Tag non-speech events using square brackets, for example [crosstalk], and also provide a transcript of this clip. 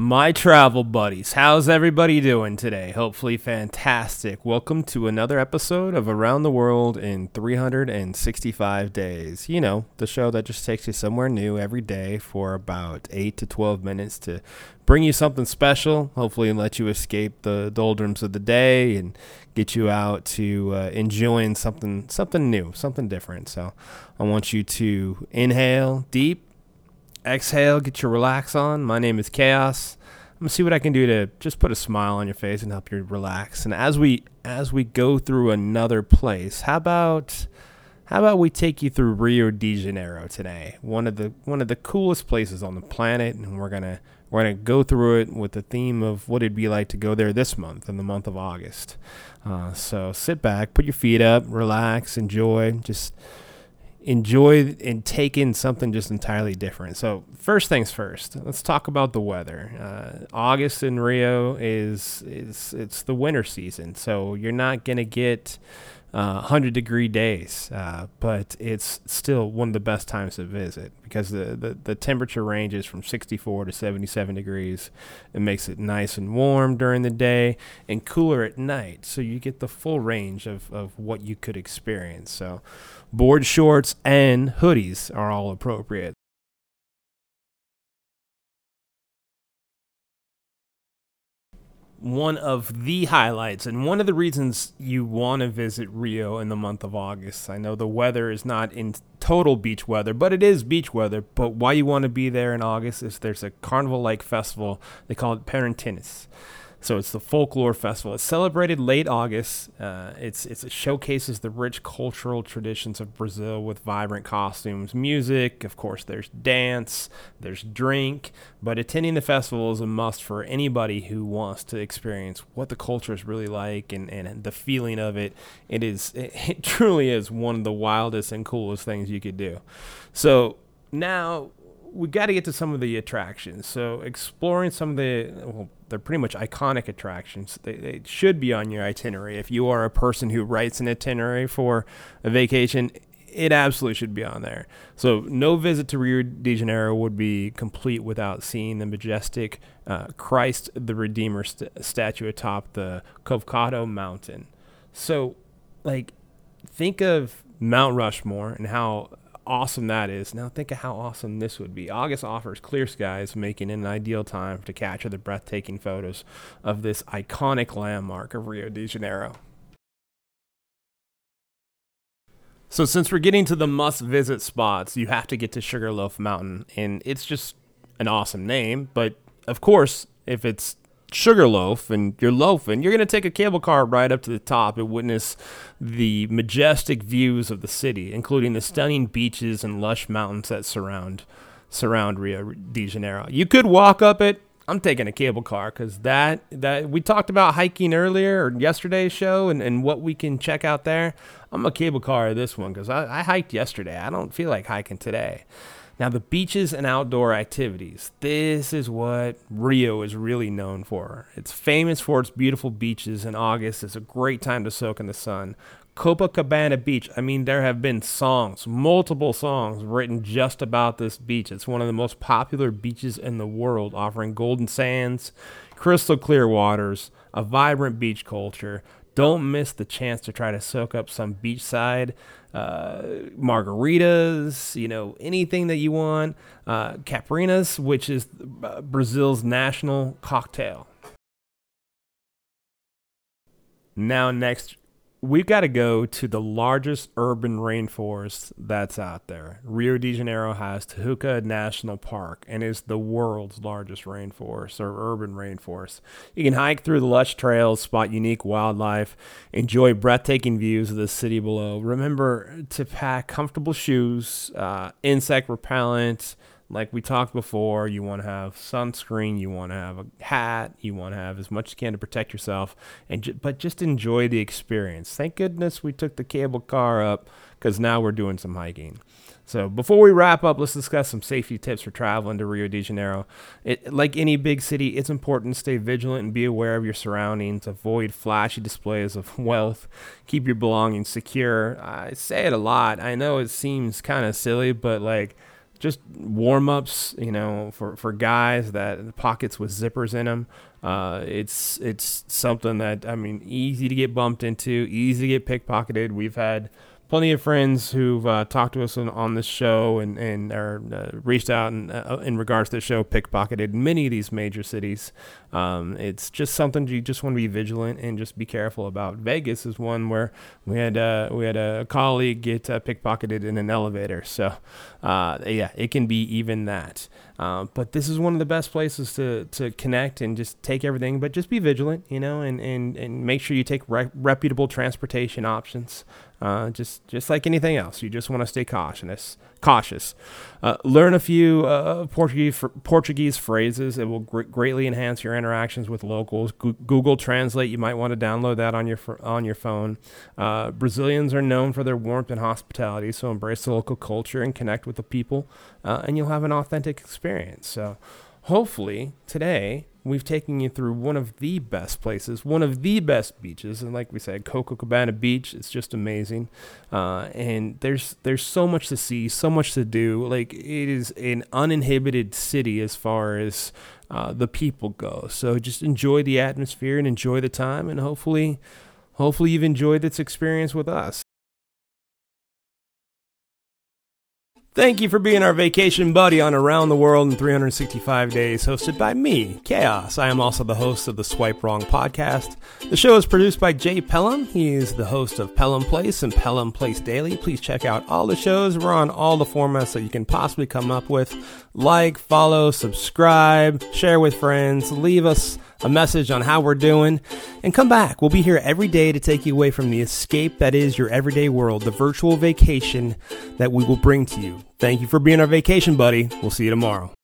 My travel buddies, how's everybody doing today? Hopefully, fantastic. Welcome to another episode of Around the World in 365 Days. You know, the show that just takes you somewhere new every day for about 8 to 12 minutes to bring you something special, hopefully, and let you escape the doldrums of the day and get you out to uh, enjoying something, something new, something different. So, I want you to inhale deep exhale, get your relax on. My name is Chaos. I'm gonna see what I can do to just put a smile on your face and help you relax. And as we as we go through another place, how about how about we take you through Rio de Janeiro today? One of the one of the coolest places on the planet, and we're gonna we're gonna go through it with the theme of what it'd be like to go there this month in the month of August. Uh, so sit back, put your feet up, relax, enjoy, just enjoy and take in something just entirely different. So, first things first, let's talk about the weather. Uh, August in Rio is is it's the winter season, so you're not gonna get uh, 100 degree days, uh, but it's still one of the best times to visit because the, the, the temperature ranges from 64 to 77 degrees. It makes it nice and warm during the day and cooler at night, so you get the full range of, of what you could experience. So, board shorts and hoodies are all appropriate. One of the highlights and one of the reasons you want to visit Rio in the month of August. I know the weather is not in total beach weather, but it is beach weather. But why you want to be there in August is there's a carnival like festival. They call it Parintins. So it's the Folklore Festival. It's celebrated late August. Uh, it's, it's it showcases the rich cultural traditions of Brazil with vibrant costumes, music. Of course, there's dance, there's drink. But attending the festival is a must for anybody who wants to experience what the culture is really like and, and the feeling of it. It is it, [laughs] it truly is one of the wildest and coolest things you could do. So now we got to get to some of the attractions. So exploring some of the well, they're pretty much iconic attractions. They, they should be on your itinerary. If you are a person who writes an itinerary for a vacation, it absolutely should be on there. So no visit to Rio de Janeiro would be complete without seeing the majestic uh, Christ the Redeemer st- statue atop the Corcovado Mountain. So, like, think of Mount Rushmore and how awesome that is. Now think of how awesome this would be. August offers clear skies, making it an ideal time to capture the breathtaking photos of this iconic landmark of Rio de Janeiro. So, since we're getting to the must visit spots, you have to get to Sugarloaf Mountain. And it's just an awesome name. But of course, if it's Sugarloaf and you're loafing, you're going to take a cable car ride up to the top and witness the majestic views of the city, including the stunning beaches and lush mountains that surround surround Rio de Janeiro. You could walk up it. I'm taking a cable car because that that we talked about hiking earlier or yesterday's show and, and what we can check out there. I'm a cable car this one because I, I hiked yesterday. I don't feel like hiking today. Now, the beaches and outdoor activities. This is what Rio is really known for. It's famous for its beautiful beaches, and August is a great time to soak in the sun. Copacabana Beach. I mean, there have been songs, multiple songs written just about this beach. It's one of the most popular beaches in the world, offering golden sands, crystal clear waters, a vibrant beach culture. Don't miss the chance to try to soak up some beachside uh, margaritas, you know, anything that you want. Uh, Caipirinhas, which is uh, Brazil's national cocktail. Now, next, we've got to go to the largest urban rainforest that's out there. Rio de Janeiro has Tijuca National Park and is the world's largest rainforest or urban rainforest. You can hike through the lush trails, spot unique wildlife, enjoy breathtaking views of the city below. Remember to pack comfortable shoes, uh, insect repellent, like we talked before, you want to have sunscreen, you want to have a hat, you want to have as much as you can to protect yourself, and ju- but just enjoy the experience. Thank goodness we took the cable car up because now we're doing some hiking. So before we wrap up, let's discuss some safety tips for traveling to Rio de Janeiro. It, like any big city, it's important to stay vigilant and be aware of your surroundings. Avoid flashy displays of [laughs] wealth. Keep your belongings secure. I say it a lot. I know it seems kind of silly, but like just warm ups, you know, for, for guys that pockets with zippers in them. Uh, it's it's something that I mean, easy to get bumped into, easy to get pickpocketed. We've had plenty of friends who've uh, talked to us on, on, this show and and are uh, reached out and uh, in regards to the show pickpocketed in many of these major cities. Um, it's just something you just want to be vigilant and just be careful about. Vegas is one where we had uh, we had a colleague get uh, pickpocketed in an elevator. So uh, yeah, it can be even that. But this is one of the best places to, to connect and just take everything, but just be vigilant, you know, and, and, and make sure you take re- reputable transportation options. Uh, just just like anything else, you just want to stay cautious. Cautious. Uh, learn a few uh, Portuguese Portuguese phrases. It will gr- greatly enhance your interactions with locals. Go- Google Translate. You might want to download that on your on your phone. Uh, Brazilians are known for their warmth and hospitality, so embrace the local culture and connect with the people, uh, and you'll have an authentic experience. So, hopefully today we've taken you through one of the best places, one of the best beaches, and like we said, Copacabana Beach. It's just amazing, uh, and there's there's so much to see, so much to do. Like it is an uninhibited city as far as uh, the people go. So just enjoy the atmosphere and enjoy the time, and hopefully, hopefully you've enjoyed this experience with us. Thank you for being our vacation buddy on Around the World in 365 Days, hosted by me, Chaos. I am also the host of the Swipe Wrong podcast. The show is produced by Jay Pelham. He is the host of Pelham Place and Pelham Place Daily. Please check out all the shows. We're on all the formats that you can possibly come up with. Like, follow, subscribe, share with friends, leave us a message on how we're doing, and come back. We'll be here every day to take you away from the escape that is your everyday world, the virtual vacation that we will bring to you. Thank you for being our vacation buddy. We'll see you tomorrow.